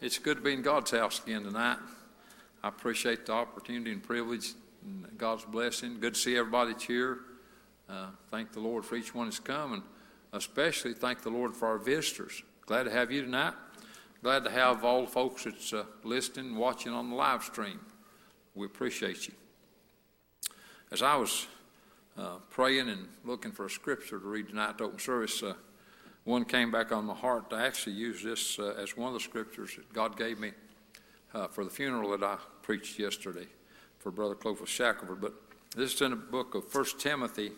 It's good to be in God's house again tonight. I appreciate the opportunity and privilege and God's blessing. Good to see everybody here. Uh, thank the Lord for each one that's come, and especially thank the Lord for our visitors. Glad to have you tonight. Glad to have all the folks that's uh, listening and watching on the live stream. We appreciate you. As I was uh, praying and looking for a scripture to read tonight to open service, uh, one came back on my heart to actually use this uh, as one of the scriptures that God gave me uh, for the funeral that I preached yesterday for Brother Clovis Shackelford. But this is in the book of 1 Timothy,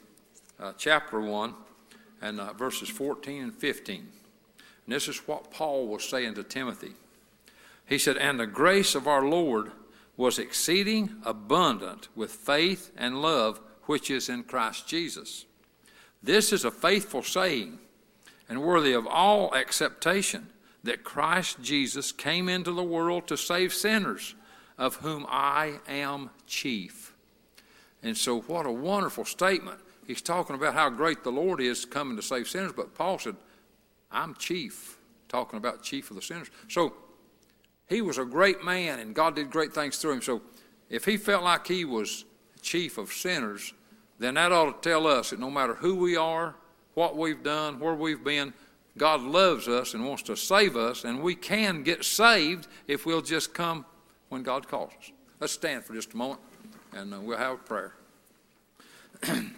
uh, chapter 1, and uh, verses 14 and 15. And this is what Paul was saying to Timothy. He said, And the grace of our Lord was exceeding abundant with faith and love which is in Christ Jesus. This is a faithful saying and worthy of all acceptation that Christ Jesus came into the world to save sinners, of whom I am chief. And so, what a wonderful statement. He's talking about how great the Lord is coming to save sinners, but Paul said, I'm chief, talking about chief of the sinners. So, he was a great man, and God did great things through him. So, if he felt like he was chief of sinners, then that ought to tell us that no matter who we are, what we've done, where we've been. God loves us and wants to save us, and we can get saved if we'll just come when God calls us. Let's stand for just a moment, and uh, we'll have a prayer.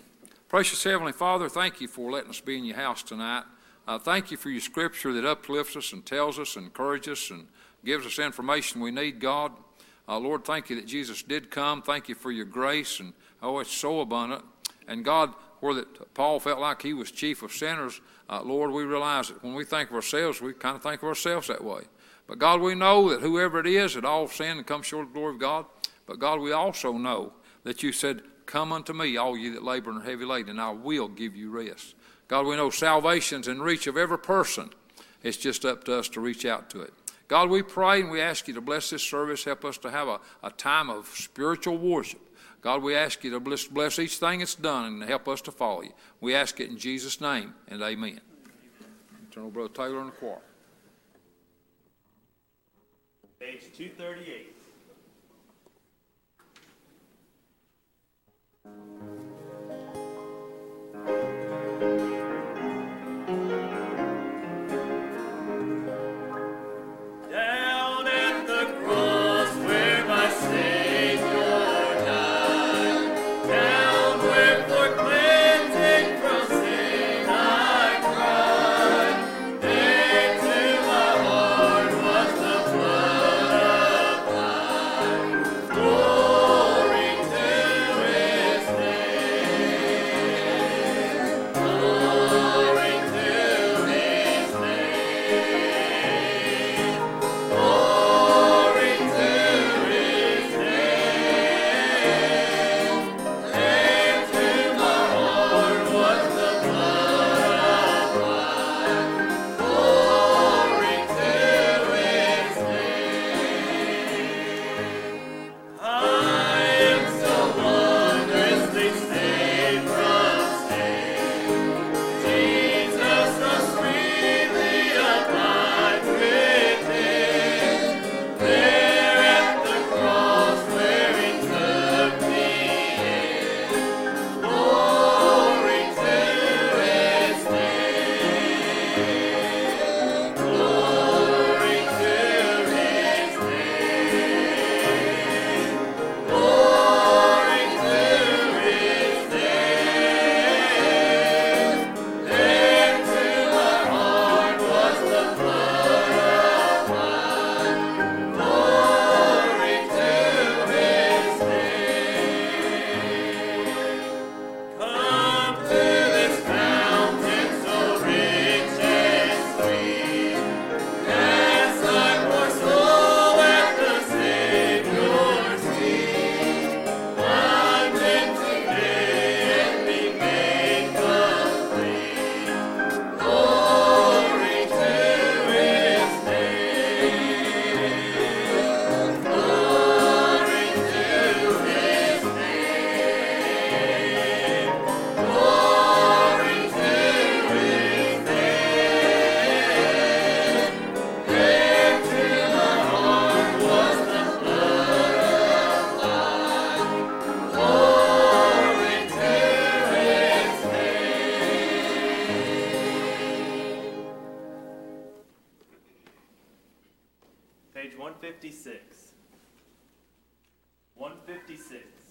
Precious Heavenly Father, thank you for letting us be in your house tonight. Uh, thank you for your scripture that uplifts us and tells us, and encourages us, and gives us information we need, God. Uh, Lord, thank you that Jesus did come. Thank you for your grace, and oh, it's so abundant. And God, where that Paul felt like he was chief of sinners, uh, Lord, we realize that when we think of ourselves, we kind of think of ourselves that way. But God, we know that whoever it is, that all sin and come short of the glory of God. But God, we also know that you said, Come unto me, all you that labor and are heavy laden, and I will give you rest. God, we know salvation's in reach of every person. It's just up to us to reach out to it. God, we pray and we ask you to bless this service. Help us to have a, a time of spiritual worship. God, we ask you to bless each thing that's done and help us to follow you. We ask it in Jesus' name and amen. Turn over Brother Taylor in the choir. Page 238. page 156. 156.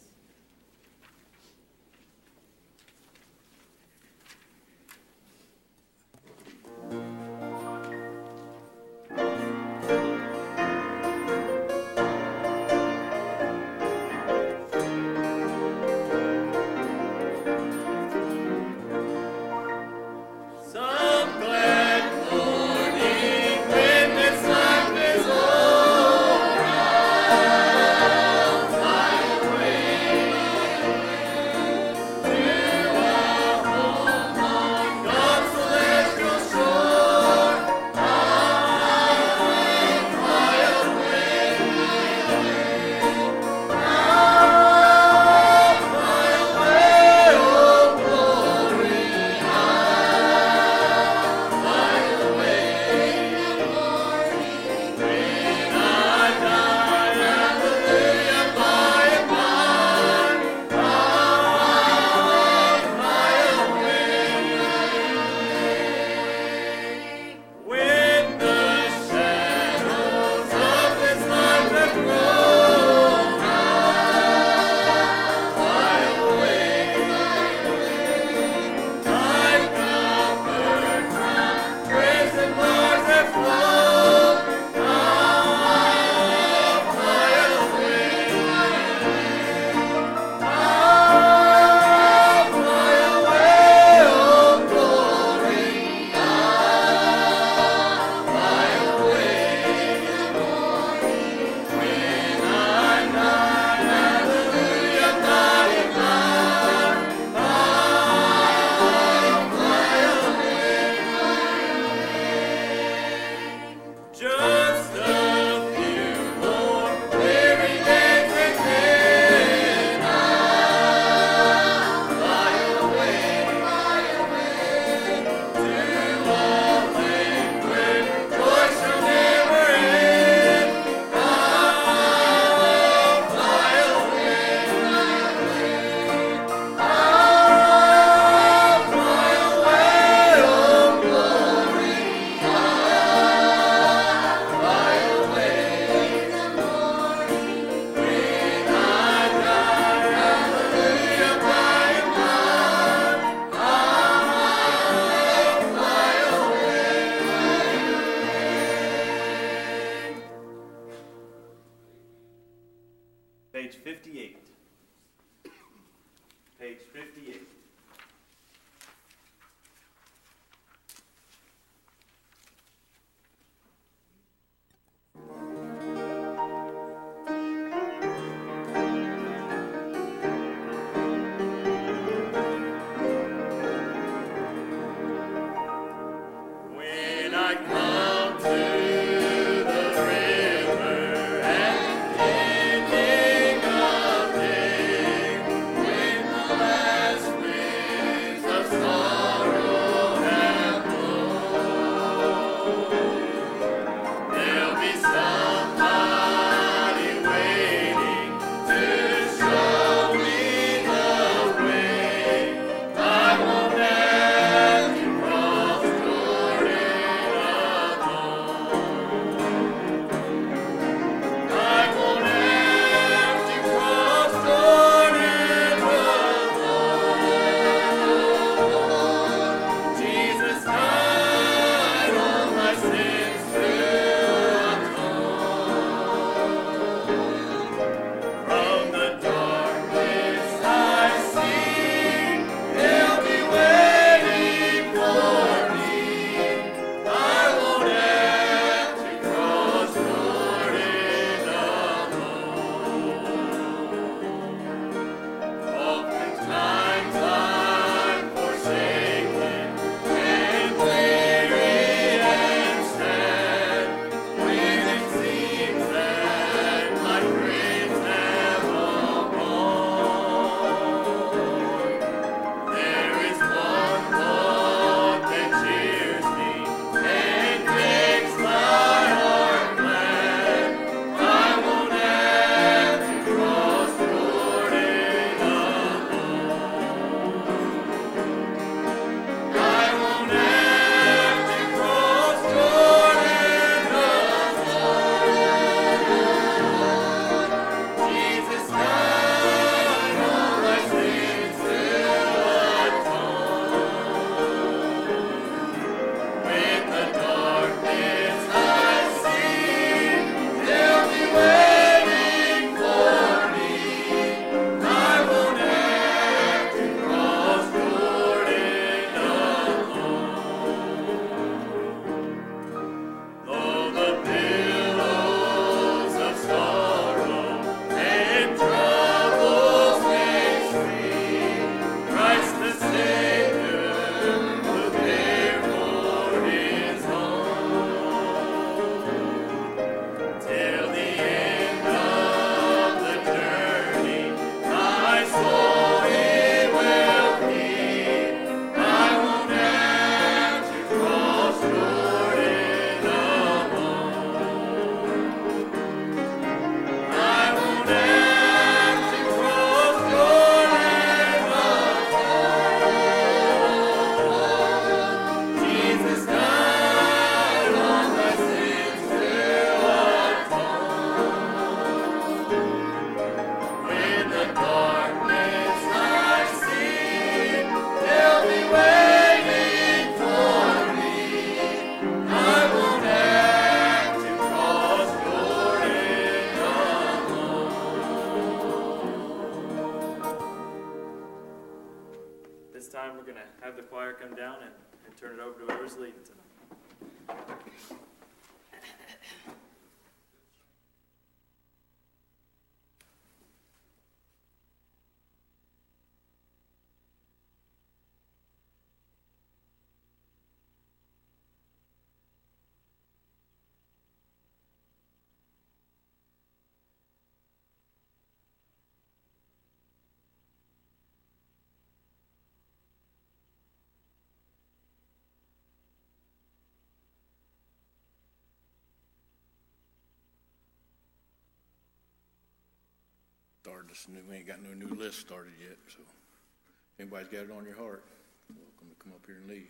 Started this new, we ain't got no new list started yet, so if anybody's got it on your heart, welcome to come up here and lead.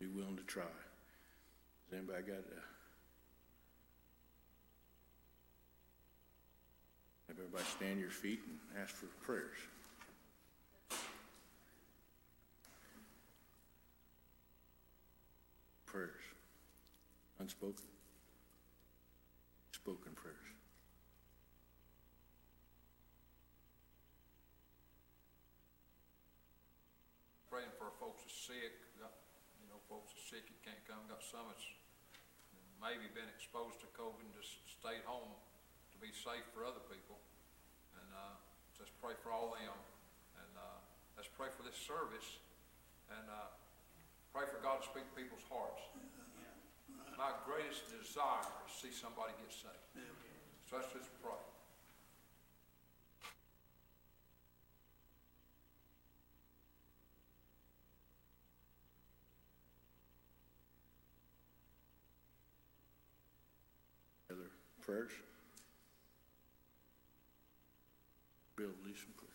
Be willing to try. Has anybody got a? Have everybody stand your feet and ask for prayers. Prayers. Unspoken. Spoken prayers. Praying for folks that's sick, got, you know, folks that's sick, you can't come, got some that's maybe been exposed to COVID and just stayed home to be safe for other people. And, uh, let's pray for all them. And, uh, let's pray for this service and, uh, pray for God to speak to people's hearts. My greatest desire is to see somebody get saved. So let's just pray. Other prayers? Bill, lead some prayer.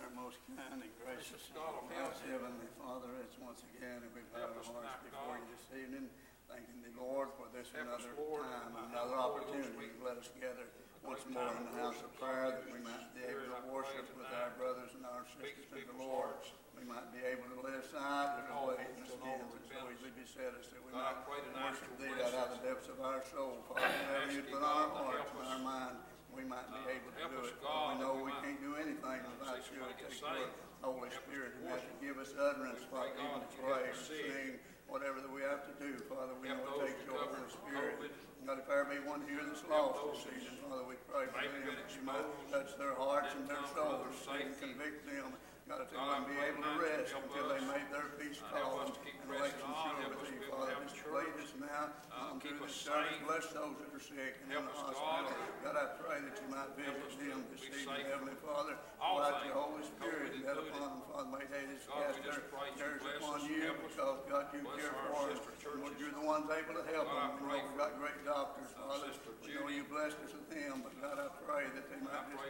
Our most kind and gracious God, and help us. Heavenly Father, it's once again that we bow Help our hearts before you this evening, thanking the Lord for this another time, another us, Holy Ghost. opportunity to let us gather once more in the house of prayer, that we might be able to worship with our brothers and our sisters in the Lord. We might be able to lay aside the weight and the sins that so easily beset us, that we might worship thee out of the depths of our soul, Father, whatever you put on our hearts and our mind, we might be able to help do us, it. God, We know that we we might can't do anything without see you. somebody get your. Holy Spirit and have to give us utterance, Father, God, even to you help pray, us see. sing, whatever that we have to do, Father, we Help know those it takes to your Holy Spirit. COVID. God, if there be one here that's lost this season, Father, we pray for Maybe them, been that you might exposed, touch their hearts and their didn't come souls, and safety. convict them. God, if they God, wouldn't be pray able to rest help until they us. made their peace Uh, help call us and to keep and pressing election on. sure Help with us to thee, be able to Father. have Just church. lead us now Uh, on keep us this Bless those that are sick and in Help the us, hospital. God. God, I pray that you might visit us them be this safe. evening, Heavenly Father. All things. your Holy Spirit and let included. upon them, Father. May they just cast their cares upon you because, God, you care for us. Lord. You're the ones able to help God, them. We know pray we've got great doctors, Father. We know you blessed us with them, but God, I pray that they might just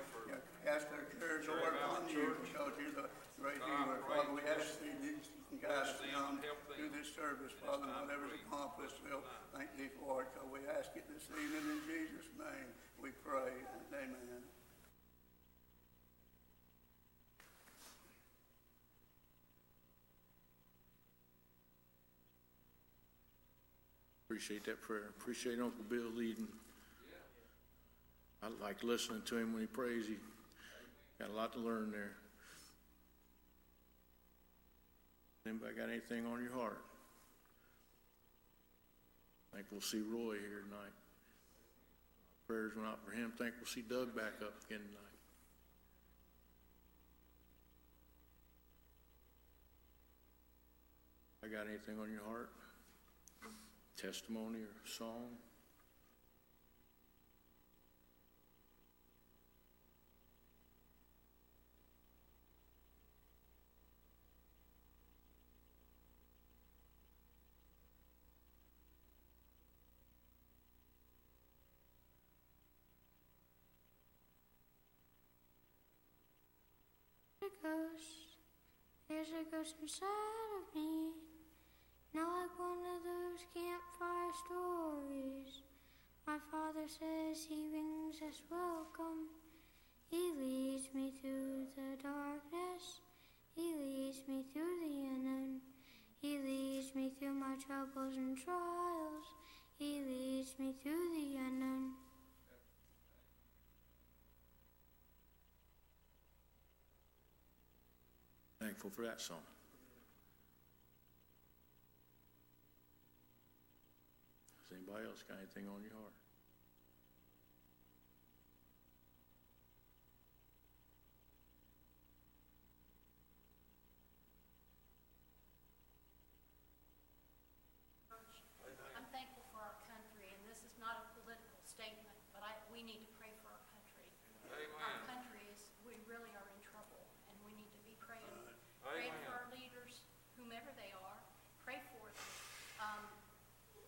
cast their cares over upon you because you're the great God, I Father, we ask thee that you can guide us Bless down and help them. through this service, Father, and time whatever's accomplished, we'll thank thee for it. Because we ask it this evening in Jesus' name. We pray. Amen. Appreciate that prayer. Appreciate Uncle Bill leading. I like listening to him when he prays. He got a lot to learn there. Anybody got anything on your heart? I Think we'll see Roy here tonight. Prayers went out for him. Think we'll see Doug back up again tonight. I got anything on your heart? Testimony or song? Ghost. There's a ghost inside of me. Not like one of those campfire stories. My father says he rings us welcome. He leads me through the darkness. He leads me through the unknown. He leads me through my troubles and trials. He leads me through the unknown. Thankful for that song. Has anybody else got anything on your heart? I'm thankful for our country, and this is not a political statement, but I, we need to pray for our country. Our country is, we really are in trouble, and we need to be praying, praying for our leaders, whomever they are, pray for them. Um,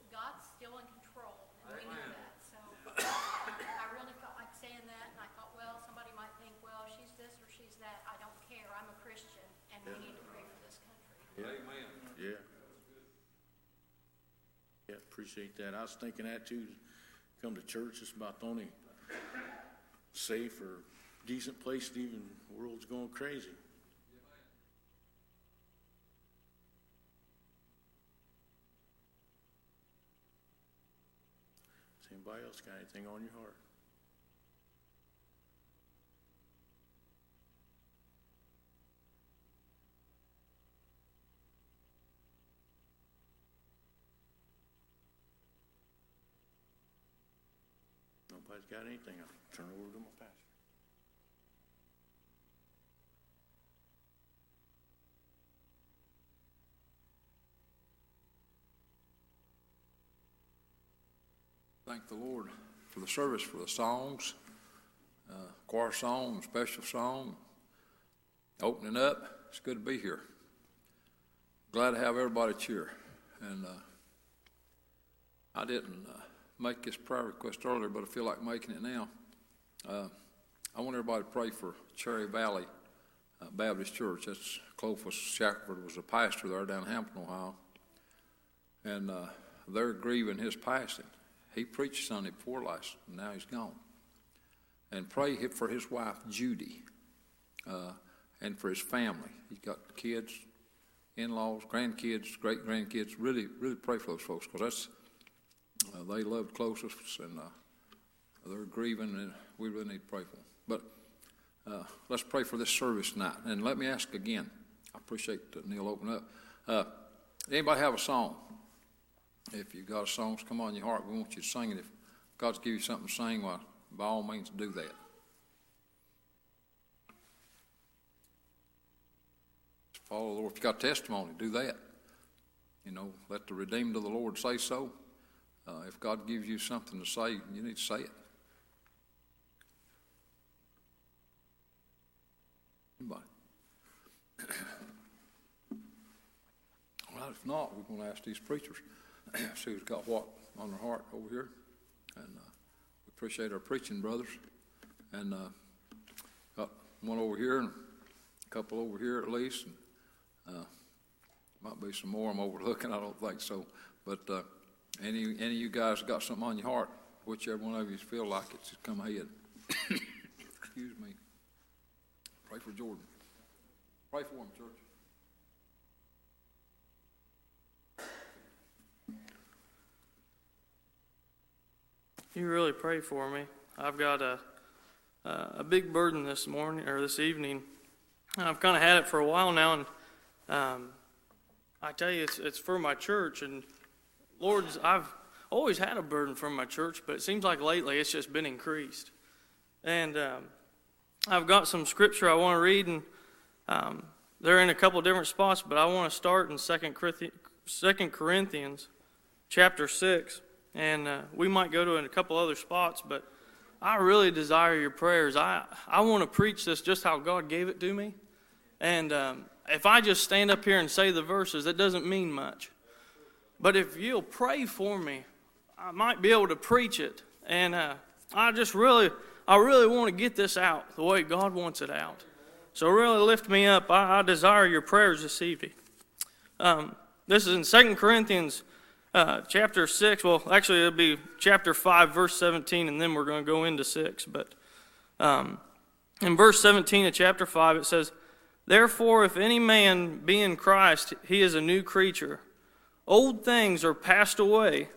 God's still in control, and we know that, so, uh, I really felt like saying that, and I thought, well, somebody might think, well, she's this or she's that, I don't care, I'm a Christian, and we need to pray for this country. Amen. Yeah. Yeah, appreciate that. I was thinking that too. Come to church, it's about the only safe or decent place to even, the world's going crazy. Has anybody else got anything on your heart? Nobody's got anything, I'll turn it over to my pastor. Thank the Lord for the service, for the songs, uh, choir song, special song, opening up. It's good to be here. Glad to have everybody cheer. And uh, I didn't uh, make this prayer request earlier, but I feel like making it now. Uh, I want everybody to pray for Cherry Valley uh, Baptist Church. That's Clovis Shackelford was a pastor there down in Hampton, Ohio. And uh, they're grieving his passing. He preached Sunday before last, and now he's gone. And pray for his wife, Judy, uh, and for his family. He's got kids, in laws, grandkids, great grandkids. Really, really pray for those folks because that's, uh, they loved closest, and uh, they're grieving, and we really need to pray for them. But uh, let's pray for this service tonight. And let me ask again. I appreciate that Neil open up. Uh, anybody have a song? If you got a song come on your heart, we want you to sing it. If God's give you something to sing, well, by all means, do that. Follow the Lord. If you got testimony, do that. You know, let the redeemed of the Lord say so. Uh, if God gives you something to say, you need to say it. Anybody? Right, if not, we're going to ask these preachers, see who's got what on their heart over here. And uh, we appreciate our preaching brothers. And uh, got one over here and a couple over here at least. And, uh, might be some more I'm overlooking, I don't think so. But uh, any, any of you guys got something on your heart, whichever one of you feel like it, just come ahead. Excuse me. Pray for Jordan. Pray for him, church. You really pray for me. I've got a a big burden this morning or this evening. I've kind of had it for a while now, and um, I tell you, it's it's for my church. And Lord's, I've always had a burden for my church, but it seems like lately it's just been increased. And um, I've got some scripture I want to read, and um, they're in a couple different spots, but I want to start in Second Corinthians, chapter six. And uh, we might go to a couple other spots, but I really desire your prayers. I, I want to preach this just how God gave it to me. And um, if I just stand up here and say the verses, that doesn't mean much. But if you'll pray for me, I might be able to preach it. And uh, I just really, I really want to get this out the way God wants it out. So really lift me up. I, I desire your prayers this evening. Um, this is in Second Corinthians uh, chapter 6, well, actually, it'll be chapter 5, verse 17, and then we're going to go into 6. But um, in verse 17 of chapter 5, it says, Therefore, if any man be in Christ, he is a new creature. Old things are passed away.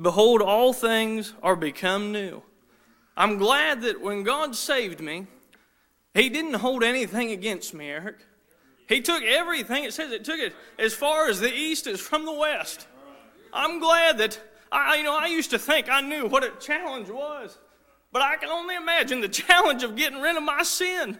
Behold, all things are become new. I'm glad that when God saved me, He didn't hold anything against me, Eric. He took everything, it says it took it as far as the east is from the west. I'm glad that, I, you know, I used to think I knew what a challenge was, but I can only imagine the challenge of getting rid of my sin.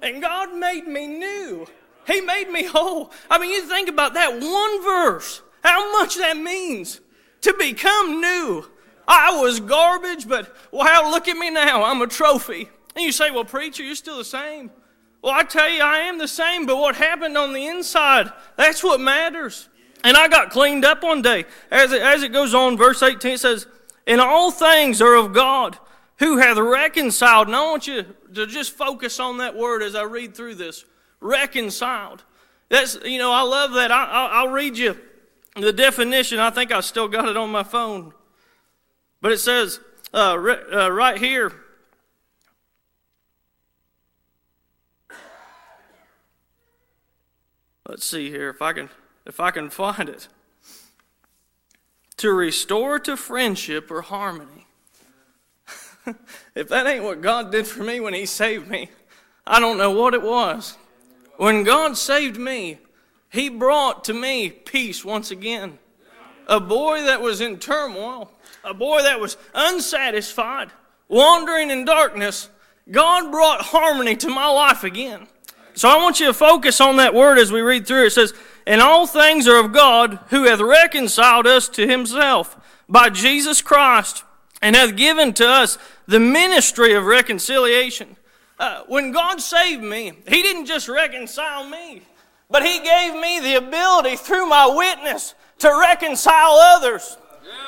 And God made me new. He made me whole. I mean, you think about that one verse, how much that means to become new. I was garbage, but wow, look at me now. I'm a trophy. And you say, well, preacher, you're still the same. Well, I tell you, I am the same, but what happened on the inside, that's what matters. And I got cleaned up one day. As it, as it goes on, verse 18 it says, And all things are of God, who hath reconciled. And I want you to just focus on that word as I read through this. Reconciled. That's, you know, I love that. I, I, I'll read you the definition. I think I still got it on my phone. But it says uh, uh, right here, let's see here if I can if I can find it. To restore to friendship or harmony. if that ain't what God did for me when He saved me, I don't know what it was. When God saved me, He brought to me peace once again. A boy that was in turmoil, a boy that was unsatisfied, wandering in darkness, God brought harmony to my life again. So I want you to focus on that word as we read through. It says, And all things are of God, who hath reconciled us to himself by Jesus Christ, and hath given to us the ministry of reconciliation. Uh, when God saved me, He didn't just reconcile me, but He gave me the ability through my witness to reconcile others.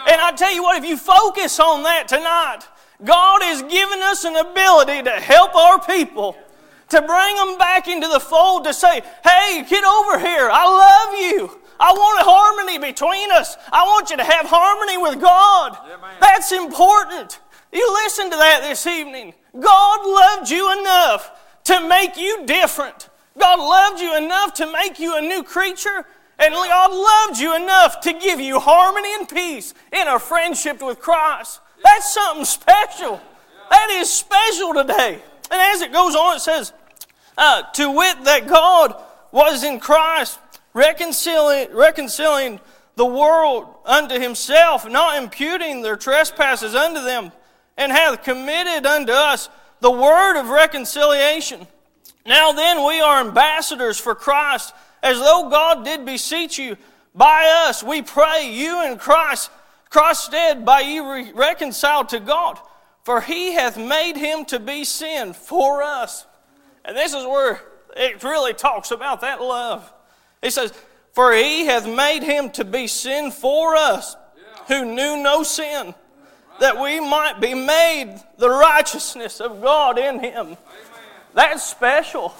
And I tell you what, if you focus on that tonight, God has given us an ability to help our people, to bring them back into the fold, to say, hey, get over here. I love you. I want a harmony between us. I want you to have harmony with God. That's important. You listen to that this evening. God loved you enough to make you different. God loved you enough to make you a new creature. And God loved you enough to give you harmony and peace in a friendship with Christ. That's something special. That is special today. And as it goes on, it says, uh, to wit that God was in Christ reconciling, reconciling the world unto himself, not imputing their trespasses unto them, and hath committed unto us the word of reconciliation. Now then, we are ambassadors for Christ as though God did beseech you by us, we pray you in Christ, Christ's stead, by you re- reconciled to God. For he hath made him to be sin for us. And this is where it really talks about that love. He says, For he hath made him to be sin for us, who knew no sin, that we might be made the righteousness of God in him. That's special.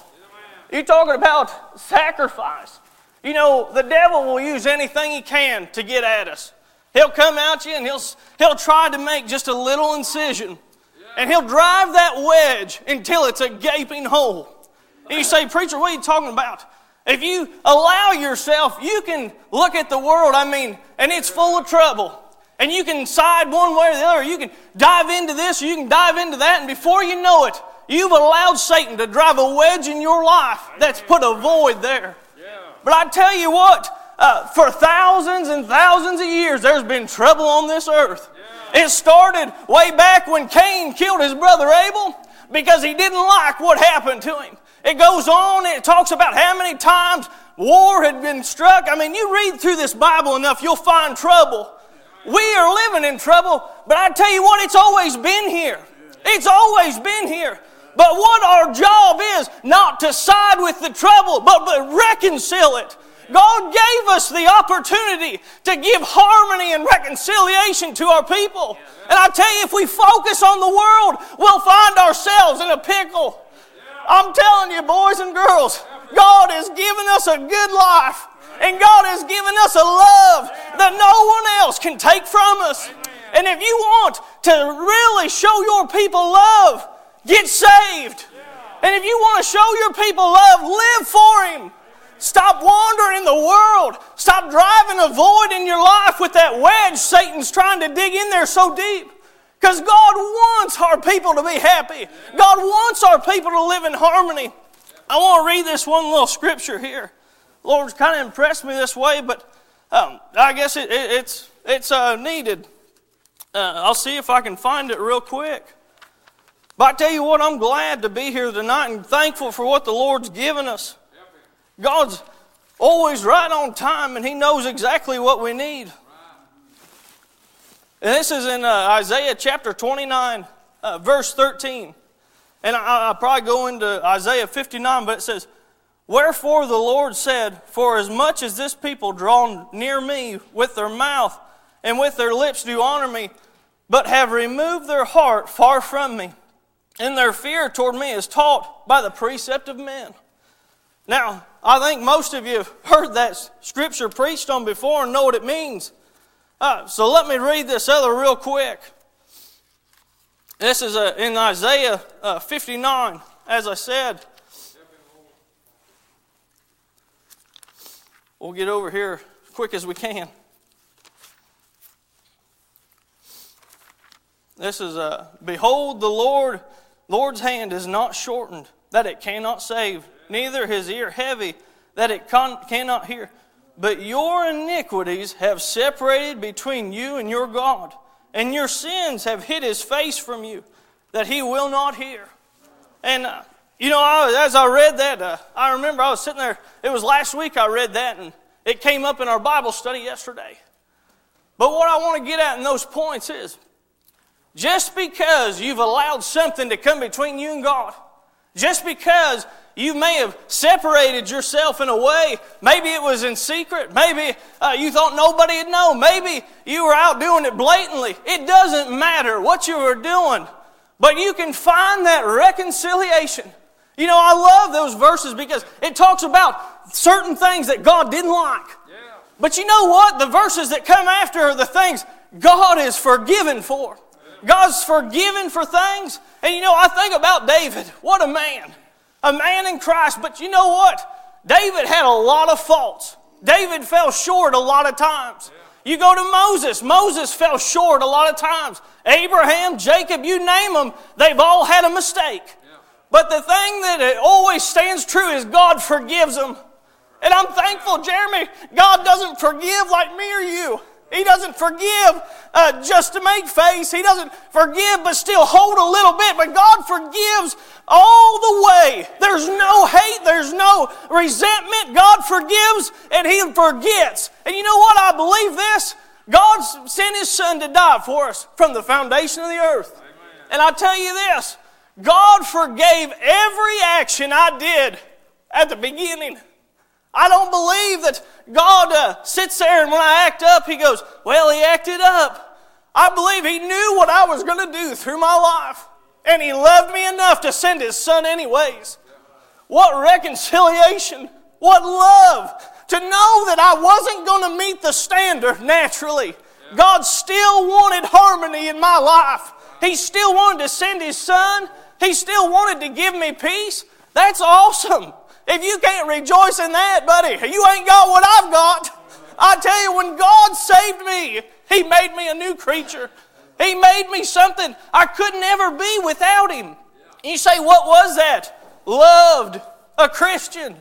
You're talking about sacrifice. You know, the devil will use anything he can to get at us. He'll come at you and he'll, he'll try to make just a little incision. And he'll drive that wedge until it's a gaping hole. And you say, Preacher, what are you talking about? If you allow yourself, you can look at the world, I mean, and it's full of trouble. And you can side one way or the other. You can dive into this or you can dive into that, and before you know it, You've allowed Satan to drive a wedge in your life that's put a void there. But I tell you what, uh, for thousands and thousands of years, there's been trouble on this earth. It started way back when Cain killed his brother Abel because he didn't like what happened to him. It goes on, it talks about how many times war had been struck. I mean, you read through this Bible enough, you'll find trouble. We are living in trouble, but I tell you what, it's always been here. It's always been here. But what our job is, not to side with the trouble, but to reconcile it. God gave us the opportunity to give harmony and reconciliation to our people. And I tell you, if we focus on the world, we'll find ourselves in a pickle. I'm telling you, boys and girls, God has given us a good life. And God has given us a love that no one else can take from us. And if you want to really show your people love, Get saved. And if you want to show your people love, live for Him. Stop wandering in the world. Stop driving a void in your life with that wedge Satan's trying to dig in there so deep. Because God wants our people to be happy. God wants our people to live in harmony. I want to read this one little scripture here. Lord's kind of impressed me this way, but um, I guess it, it, it's it's uh, needed. Uh, I'll see if I can find it real quick. But I tell you what, I'm glad to be here tonight and thankful for what the Lord's given us. God's always right on time, and He knows exactly what we need. And this is in uh, Isaiah chapter 29, uh, verse 13. And I, will probably go into Isaiah 59, but it says, Wherefore the Lord said, For as much as this people draw near me with their mouth and with their lips do honor me, but have removed their heart far from me, and their fear toward me is taught by the precept of men. Now, I think most of you have heard that scripture preached on before and know what it means. Uh, so let me read this other real quick. This is uh, in Isaiah uh, 59, as I said. We'll get over here as quick as we can. This is uh, Behold, the Lord, Lord's hand is not shortened, that it cannot save, neither his ear heavy, that it con- cannot hear. But your iniquities have separated between you and your God, and your sins have hid his face from you, that he will not hear. And, uh, you know, I, as I read that, uh, I remember I was sitting there, it was last week I read that, and it came up in our Bible study yesterday. But what I want to get at in those points is just because you've allowed something to come between you and God, just because you may have separated yourself in a way. Maybe it was in secret. Maybe uh, you thought nobody would know. Maybe you were out doing it blatantly. It doesn't matter what you were doing, but you can find that reconciliation. You know, I love those verses because it talks about certain things that God didn't like. Yeah. But you know what? The verses that come after are the things God is forgiven for. God's forgiven for things. And you know, I think about David. What a man a man in Christ. But you know what? David had a lot of faults. David fell short a lot of times. You go to Moses. Moses fell short a lot of times. Abraham, Jacob, you name them, they've all had a mistake. But the thing that always stands true is God forgives them. And I'm thankful, Jeremy, God doesn't forgive like me or you. He doesn't forgive uh, just to make face. He doesn't forgive but still hold a little bit. But God forgives all the way. There's no hate. There's no resentment. God forgives and He forgets. And you know what? I believe this. God sent His Son to die for us from the foundation of the earth. Amen. And I tell you this God forgave every action I did at the beginning. I don't believe that God uh, sits there and when I act up, He goes, Well, He acted up. I believe He knew what I was going to do through my life. And He loved me enough to send His Son, anyways. What reconciliation! What love! To know that I wasn't going to meet the standard naturally. God still wanted harmony in my life. He still wanted to send His Son. He still wanted to give me peace. That's awesome. If you can't rejoice in that, buddy, you ain't got what I've got. I tell you, when God saved me, He made me a new creature. He made me something I couldn't ever be without Him. You say, what was that? Loved, a Christian.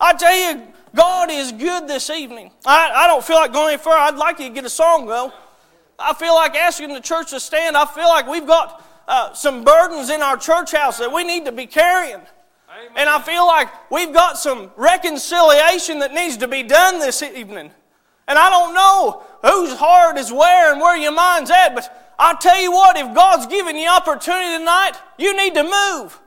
I tell you, God is good this evening. I, I don't feel like going any further. I'd like you to get a song, though. I feel like asking the church to stand. I feel like we've got uh, some burdens in our church house that we need to be carrying. And I feel like we've got some reconciliation that needs to be done this evening. And I don't know whose heart is where and where your mind's at, but I'll tell you what, if God's given you opportunity tonight, you need to move.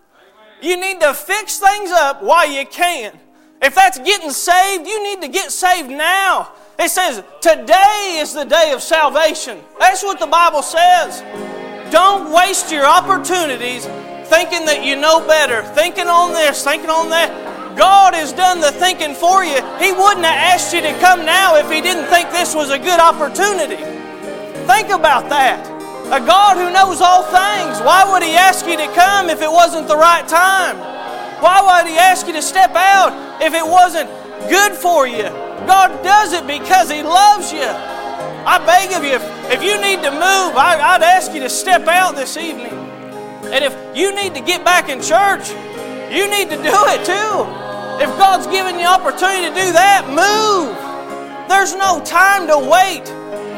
You need to fix things up while you can. If that's getting saved, you need to get saved now. It says, today is the day of salvation. That's what the Bible says. Don't waste your opportunities thinking that you know better, thinking on this, thinking on that. God has done the thinking for you. He wouldn't have asked you to come now if He didn't think this was a good opportunity. Think about that. A God who knows all things, why would He ask you to come if it wasn't the right time? Why would He ask you to step out if it wasn't good for you. God does it because He loves you. I beg of you, if, you need to move, I'd ask you to step out this evening. And if you need to get back in church, you need to do it too. If God's given you opportunity to do that, move. There's no time to wait.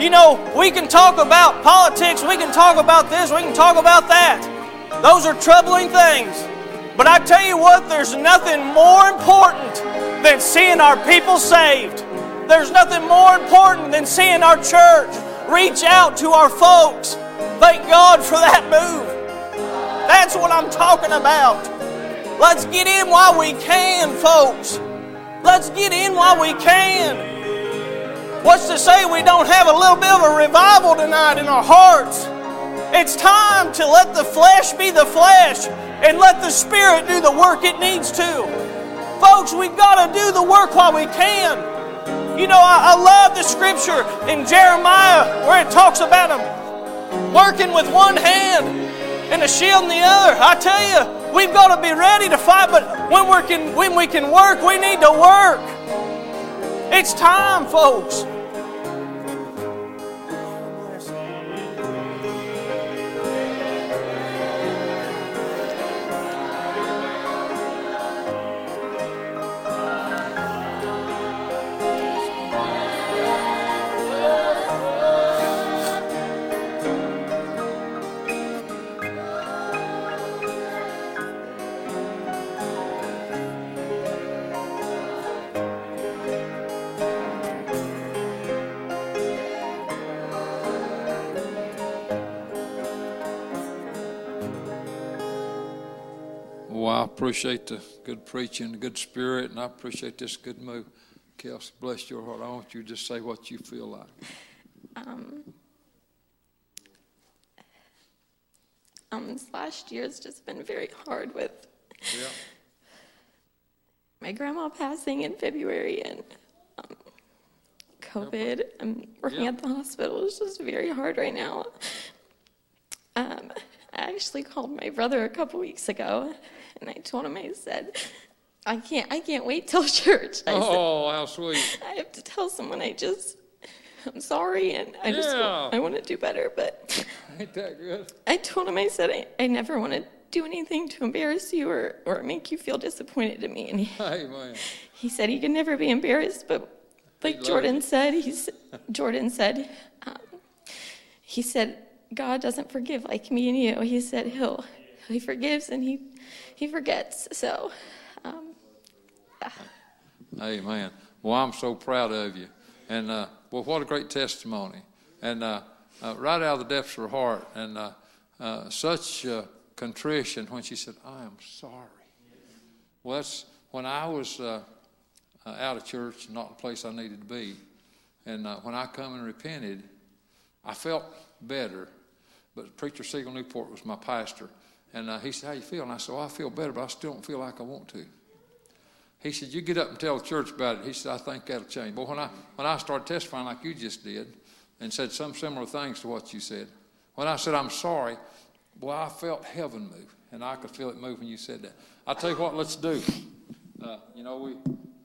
You know, we can talk about politics, we can talk about this, we can talk about that. Those are troubling things. But I tell you what, there's nothing more important than seeing our people saved. There's nothing more important than seeing our church reach out to our folks. Thank God for that move. That's what I'm talking about. Let's get in while we can, folks. Let's get in while we can. What's to say we don't have a little bit of a revival tonight in our hearts? It's time to let the flesh be the flesh and let the Spirit do the work it needs to. Folks, we've got to do the work while we can. You know, I, I love the scripture in Jeremiah where it talks about them working with one hand and a shield in the other. I tell you, we've got to be ready to fight, but when, we can, when we can work, we need to work. It's time, folks. Appreciate the good preaching, the good spirit, and I appreciate this good move. Kelsey, bless your heart. I want you to just say what you feel like. Um, um, this last year has just been very hard with Yeah. my grandma passing in February and um, COVID. I'm working Yeah. at the hospital. It's just very hard right now. Um, I actually called my brother a couple weeks ago, and I told him I said, "I can't, I can't wait till church." I said, Oh, how sweet. I have to tell someone I just, I'm sorry, and I just, want, I want to do better, but. Ain't that good? I told him, I said, I, I never want to do anything to embarrass you or, or make you feel disappointed in me. And he, Hey, he said he could never be embarrassed, but like loves Jordan said, he's, Jordan said, um, he said, God doesn't forgive like me and you. He said he'll, he forgives and he, he forgets. So, um, Amen. Well, I'm so proud of you. And, uh, well, what a great testimony. And uh, uh, right out of the depths of her heart, and uh, uh, such contrition when she said, I am sorry. Well, that's when I was uh, out of church, not the place I needed to be. And when I come and repented, I felt better. But Preacher Siegel Newport was my pastor. And uh, he said, How you feel? And I said, well, I feel better, but I still don't feel like I want to. He said, You get up and tell the church about it. He said, I think that'll change. But when I, when I started testifying like you just did and said some similar things to what you said, when I said, I'm sorry, well, I felt heaven move. And I could feel it move when you said that. I'll tell you what, let's do. Uh, you know, we,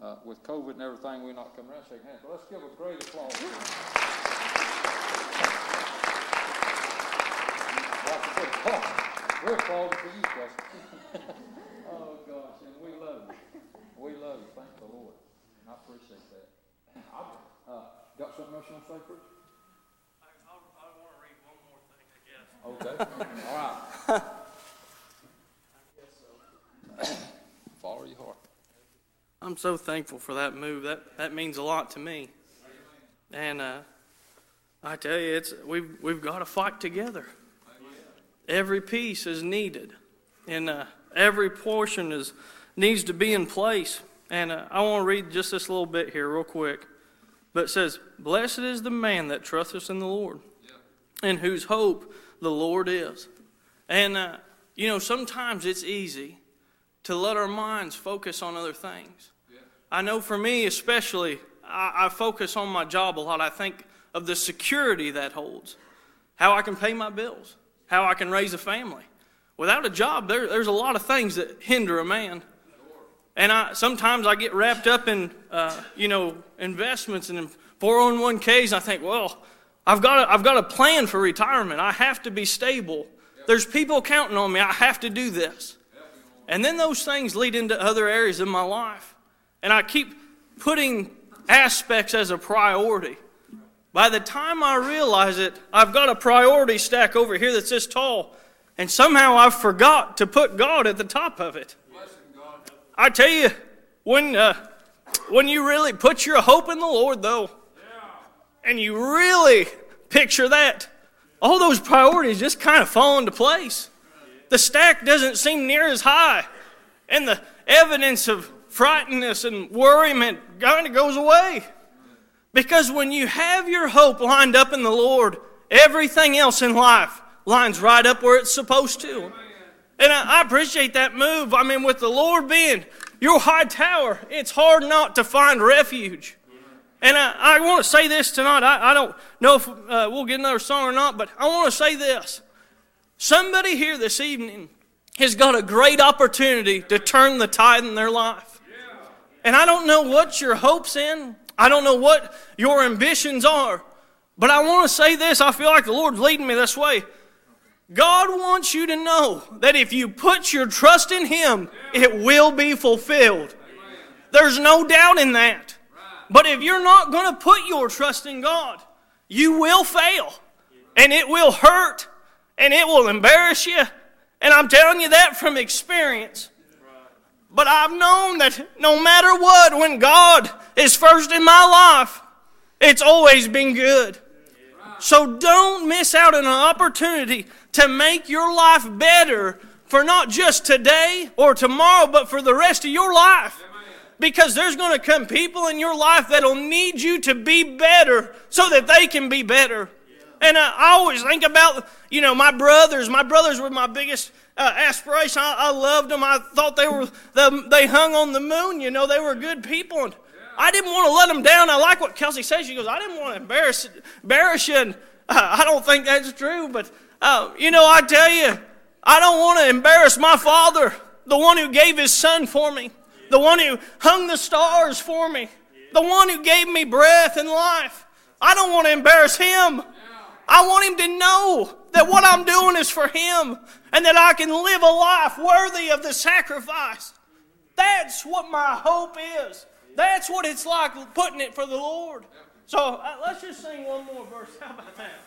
uh, with COVID and everything, we're not coming around shaking hands. But let's give a great applause to them. Like I said, oh, we're applauding for you, Kelsey. oh, gosh, and we love you. We love you. Thank the Lord. I appreciate that. I, uh, got something else you want to say, Bruce? I, want to read one more thing, I guess. Okay. All right. Follow your heart. I'm so thankful for that move. That that means a lot to me. And uh, I tell you, it's we've we've got to fight together. Every piece is needed, and uh, every portion is needs to be in place. And uh, I want to read just this little bit here, real quick. But it says, "Blessed is the man that trusteth in the Lord, in whose hope the Lord is." And uh, you know, sometimes it's easy to let our minds focus on other things. I know for me, especially, I, I focus on my job a lot. I think of the security that holds, how I can pay my bills, how I can raise a family. Without a job, there, there's a lot of things that hinder a man. And I, sometimes I get wrapped up in, uh, you know, investments and 401ks. And I think, well, I've got, a, I've got a plan for retirement. I have to be stable. There's people counting on me. I have to do this. And then those things lead into other areas of my life. And I keep putting aspects as a priority. By the time I realize it, I've got a priority stack over here that's this tall, and somehow I forgot to put God at the top of it. I tell you, when, uh, when you really put your hope in the Lord, though, and you really picture that, all those priorities just kind of fall into place. The stack doesn't seem near as high, and the evidence of frightenness and worryment kind of goes away. Because when you have your hope lined up in the Lord, everything else in life lines right up where it's supposed to. And I, appreciate that move. I mean, with the Lord being your high tower, it's hard not to find refuge. And I, I want to say this tonight. I, I don't know if uh, we'll get another song or not, but I want to say this. Somebody here this evening has got a great opportunity to turn the tide in their life. And I don't know what your hope's in. I don't know what your ambitions are. But I want to say this. I feel like the Lord's leading me this way. God wants you to know that if you put your trust in Him, it will be fulfilled. There's no doubt in that. But if you're not going to put your trust in God, you will fail. And it will hurt. And it will embarrass you. And I'm telling you that from experience. But I've known that no matter what, when God is first in my life, it's always been good. So don't miss out on an opportunity to make your life better for not just today or tomorrow, but for the rest of your life. Because there's going to come people in your life that'll need you to be better so that they can be better. And I always think about, you know, my brothers. My brothers were my biggest uh, aspiration. I, I, loved them. I thought they were, the, they hung on the moon, you know, they were good people. And I didn't want to let them down. I like what Kelsey says. She goes, I didn't want to embarrass, embarrass you. And uh, I don't think that's true, but uh, you know, I tell you, I don't want to embarrass my father, the one who gave his son for me, the one who hung the stars for me, the one who gave me breath and life. I don't want to embarrass him. I want him to know that what I'm doing is for him and that I can live a life worthy of the sacrifice. That's what my hope is. That's what it's like putting it for the Lord. So uh, let's just sing one more verse. How about that?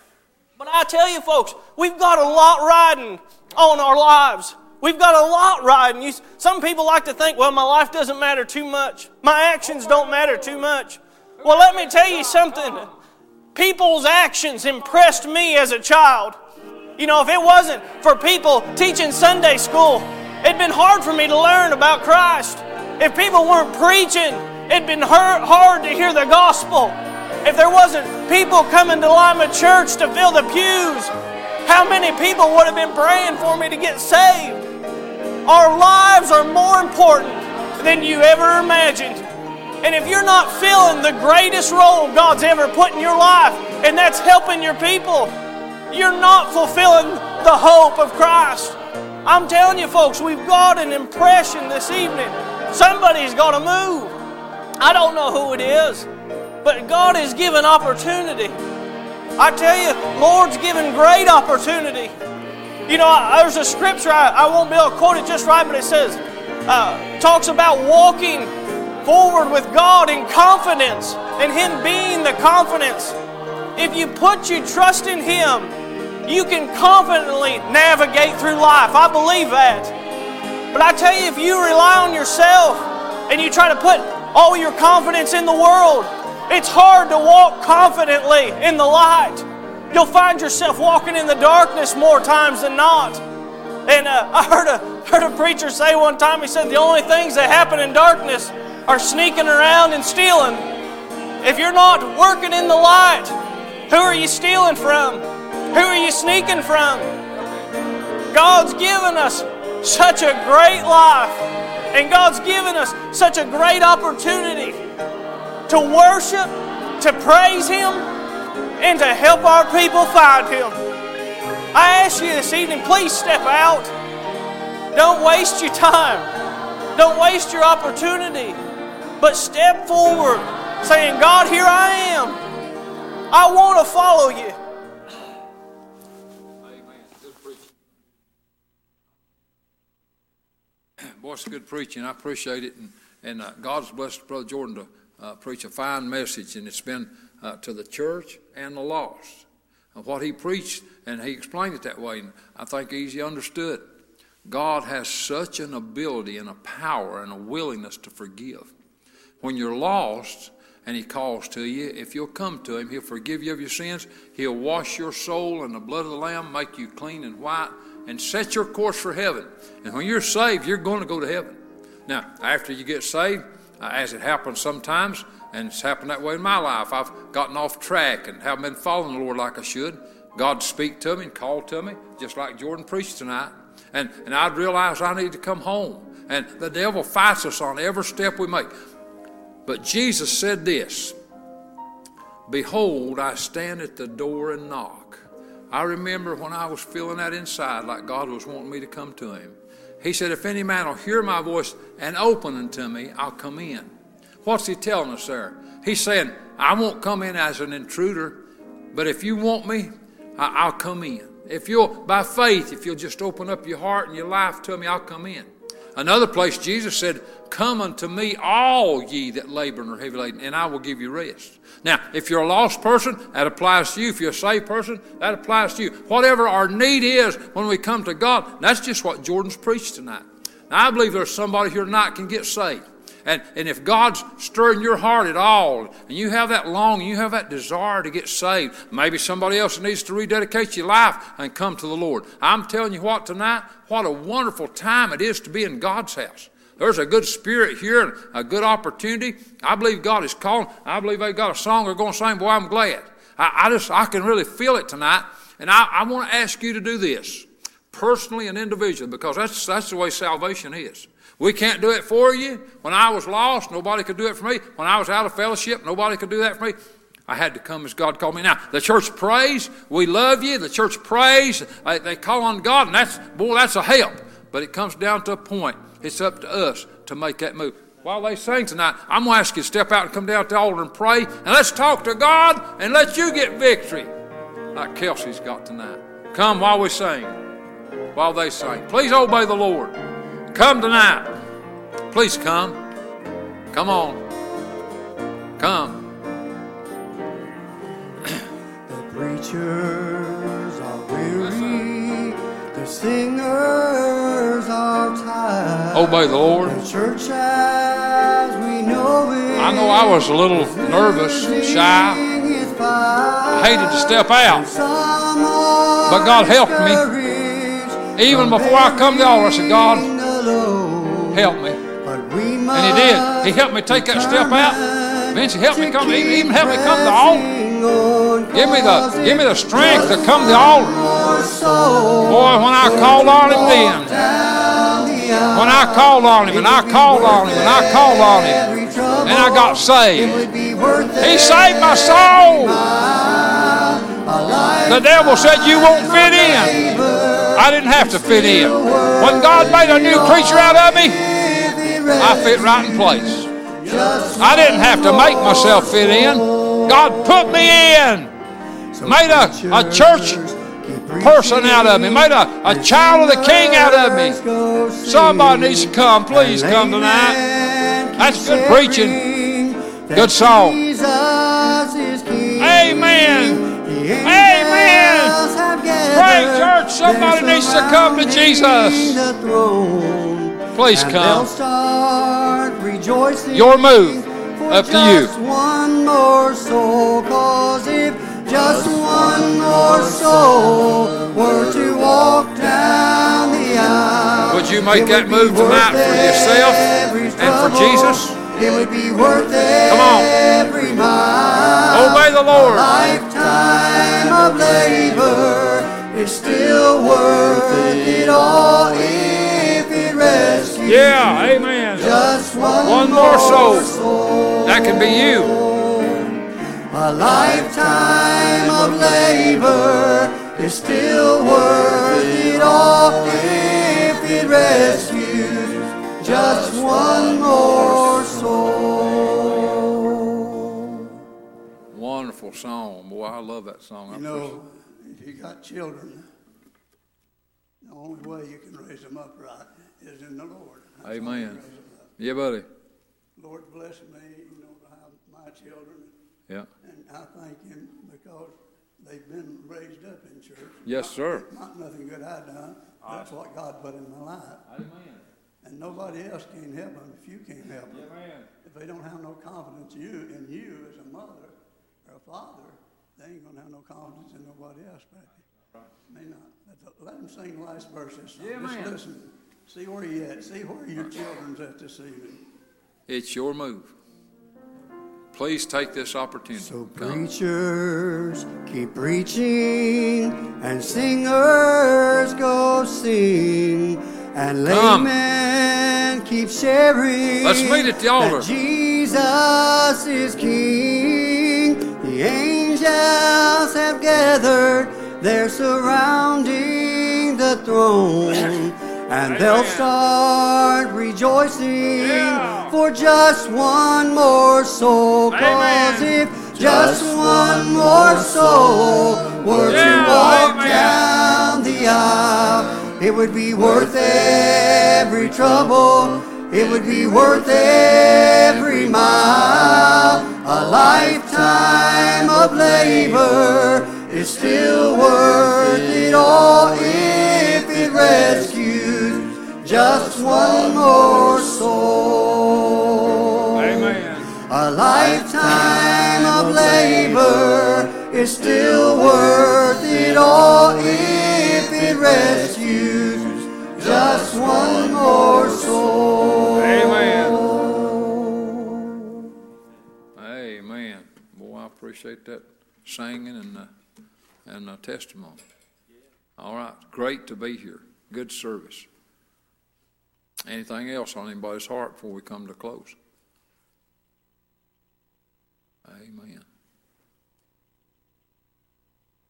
But I tell you, folks, we've got a lot riding on our lives. We've got a lot riding. You, some people like to think, well, my life doesn't matter too much. My actions don't matter too much. Well, let me tell you something. People's actions impressed me as a child. You know, if it wasn't for people teaching Sunday school, it'd been hard for me to learn about Christ. If people weren't preaching, it'd been hard to hear the gospel. If there wasn't people coming to Lima Church to fill the pews, how many people would have been praying for me to get saved? Our lives are more important than you ever imagined. And if you're not filling the greatest role God's ever put in your life, and that's helping your people, you're not fulfilling the hope of Christ. I'm telling you, folks, we've got an impression this evening. Somebody's got to move. I don't know who it is. But God has given opportunity. I tell you, Lord's given great opportunity. You know, there's a scripture, I, I won't be able to quote it just right, but it says, uh, talks about walking forward with God in confidence and Him being the confidence. If you put your trust in Him, you can confidently navigate through life. I believe that. But I tell you, if you rely on yourself and you try to put all your confidence in the world, it's hard to walk confidently in the light. You'll find yourself walking in the darkness more times than not. And uh, I heard a, heard a preacher say one time, he said, the only things that happen in darkness are sneaking around and stealing. If you're not working in the light, who are you stealing from? Who are you sneaking from? God's given us such a great life, and God's given us such a great opportunity to worship, to praise Him, and to help our people find Him. I ask you this evening, please step out. Don't waste your time. Don't waste your opportunity, but step forward saying, God, here I am. I want to follow you. Boy, it's good preaching. I appreciate it. And, and uh, God's blessed Brother Jordan to uh, preach a fine message, and it's been uh, to the church and the lost. And what he preached, and he explained it that way, and I think easy understood. God has such an ability and a power and a willingness to forgive. When you're lost and he calls to you, if you'll come to him, he'll forgive you of your sins. He'll wash your soul in the blood of the Lamb, make you clean and white, and set your course for heaven. And when you're saved, you're going to go to heaven. Now, after you get saved, uh, as it happens sometimes, and it's happened that way in my life, I've gotten off track and haven't been following the Lord like I should. God speak to me and call to me, just like Jordan preached tonight. And, and I'd realize I need to come home. And the devil fights us on every step we make. But Jesus said this Behold, I stand at the door and knock. I remember when I was feeling that inside, like God was wanting me to come to Him. He said, If any man will hear my voice and open unto me, I'll come in. What's He telling us there? He's saying, I won't come in as an intruder, but if you want me, I'll come in. If you'll, by faith, if you'll just open up your heart and your life to me, I'll come in. Another place, Jesus said, Come unto me, all ye that labor and are heavy laden, and I will give you rest. Now, if you're a lost person, that applies to you. If you're a saved person, that applies to you. Whatever our need is when we come to God, that's just what Jordan's preached tonight. Now, I believe there's somebody here tonight can get saved. And, and if God's stirring your heart at all, and you have that longing, you have that desire to get saved, maybe somebody else needs to rededicate your life and come to the Lord. I'm telling you what tonight, what a wonderful time it is to be in God's house. There's a good spirit here and a good opportunity. I believe God is calling. I believe they got a song they're going to sing. Boy, I'm glad. I, I just I can really feel it tonight. And I, I want to ask you to do this personally and individually because that's that's the way salvation is. We can't do it for you. When I was lost, nobody could do it for me. When I was out of fellowship, nobody could do that for me. I had to come as God called me. Now, the church prays. We love you. The church prays. They, they call on God, and that's, boy, that's a help. But it comes down to a point. It's up to us to make that move. While they sing tonight, I'm going to ask you to step out and come down to the altar and pray, and let's talk to God and let you get victory like Kelsey's got tonight. Come while we sing, while they sing. Please obey the Lord. Come tonight. Please come. Come on. Come. The the singers are tired. Obey oh, the Lord. Church as we know it. I know I was a little nervous, and shy. I hated to step out. But God helped me. Even before I come to the altar, I said, God, help me. And He did. He helped me take that step out. Vince, He helped me come, even helped me come to the altar. Give me the, give me the strength to come to the altar. Boy, when I called on Him then, when I called on Him and I called on Him and I called on Him, and I got saved. He saved my soul. The devil said you won't fit in. I didn't have to fit in. When God made a new creature out of me, I fit right in place. I didn't have to make myself fit in. God put me in. Made a, a church person out of me. Made a, a child of the king out of me. Somebody needs to come. Please come tonight. That's good preaching. Good song. Amen. Amen. Pray, church. Somebody needs to come to Jesus. Please come. Your move. Up to you. One more soul, cause if just one more soul were to walk down the aisle, Would you make that move tonight for yourself and for Jesus? it would be worth Come on. every mile. Obey the Lord. A lifetime of labor is still worth it all if it rescues Yeah, amen. just one, One more soul. That can be you. A lifetime of labor is still worth it all if it rescues just one more soul. Wonderful song. Boy, I love that song. I You know, if you got children, the only way you can raise them up right is in the Lord. That's Amen. raise them up. Yeah, buddy. Lord bless me, you know, have my children, Yeah. and I thank Him because they've been raised up in church. Yes, Not- sir. Not nothing good I done. That's what God put in my life. Amen. And nobody else can help them if you can't help them. Amen. If they don't have no confidence in you in you as a mother or a father, they ain't gonna have no confidence in nobody else, baby. May not. Let- Let them sing the last verses. of. Yeah, Just man. listen. See where you at. See where your children's at this evening. It's your move. Please take this opportunity. So Come. preachers keep preaching, and singers go sing, and Come. laymen keep sharing. Let's meet at the altar. That Jesus is King. The angels have gathered, they're surrounding the throne. And they'll start rejoicing for just one more soul. Cause if just one more soul were to walk down the aisle, it would be worth every trouble. It would be worth every mile. A lifetime of labor is still worth it all is still worth it all if it rescues just one more soul. Amen. Amen. Boy, I appreciate that singing and uh, and uh, testimony. All right, great to be here. Good service. Anything else on anybody's heart before we come to close? Amen.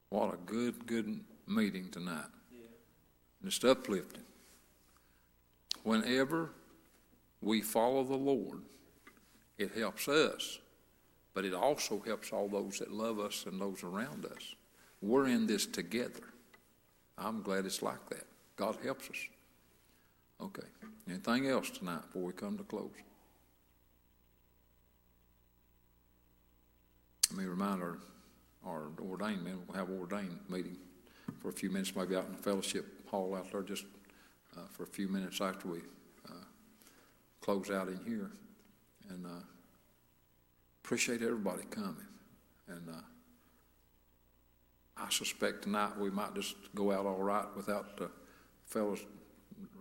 What a good, good meeting tonight. Just uplifting. Whenever we follow the Lord, it helps us, but it also helps all those that love us and those around us. We're in this together. I'm glad it's like that. God helps us. Okay. Anything else tonight before we come to close? Let me remind our, our ordained men, we'll have ordained meeting for a few minutes, maybe out in the fellowship hall out there, just uh, for a few minutes after we uh, close out in here. And uh, appreciate everybody coming. And uh, I suspect tonight we might just go out all right without the fellows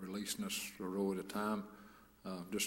releasing us a row at a time. Uh, just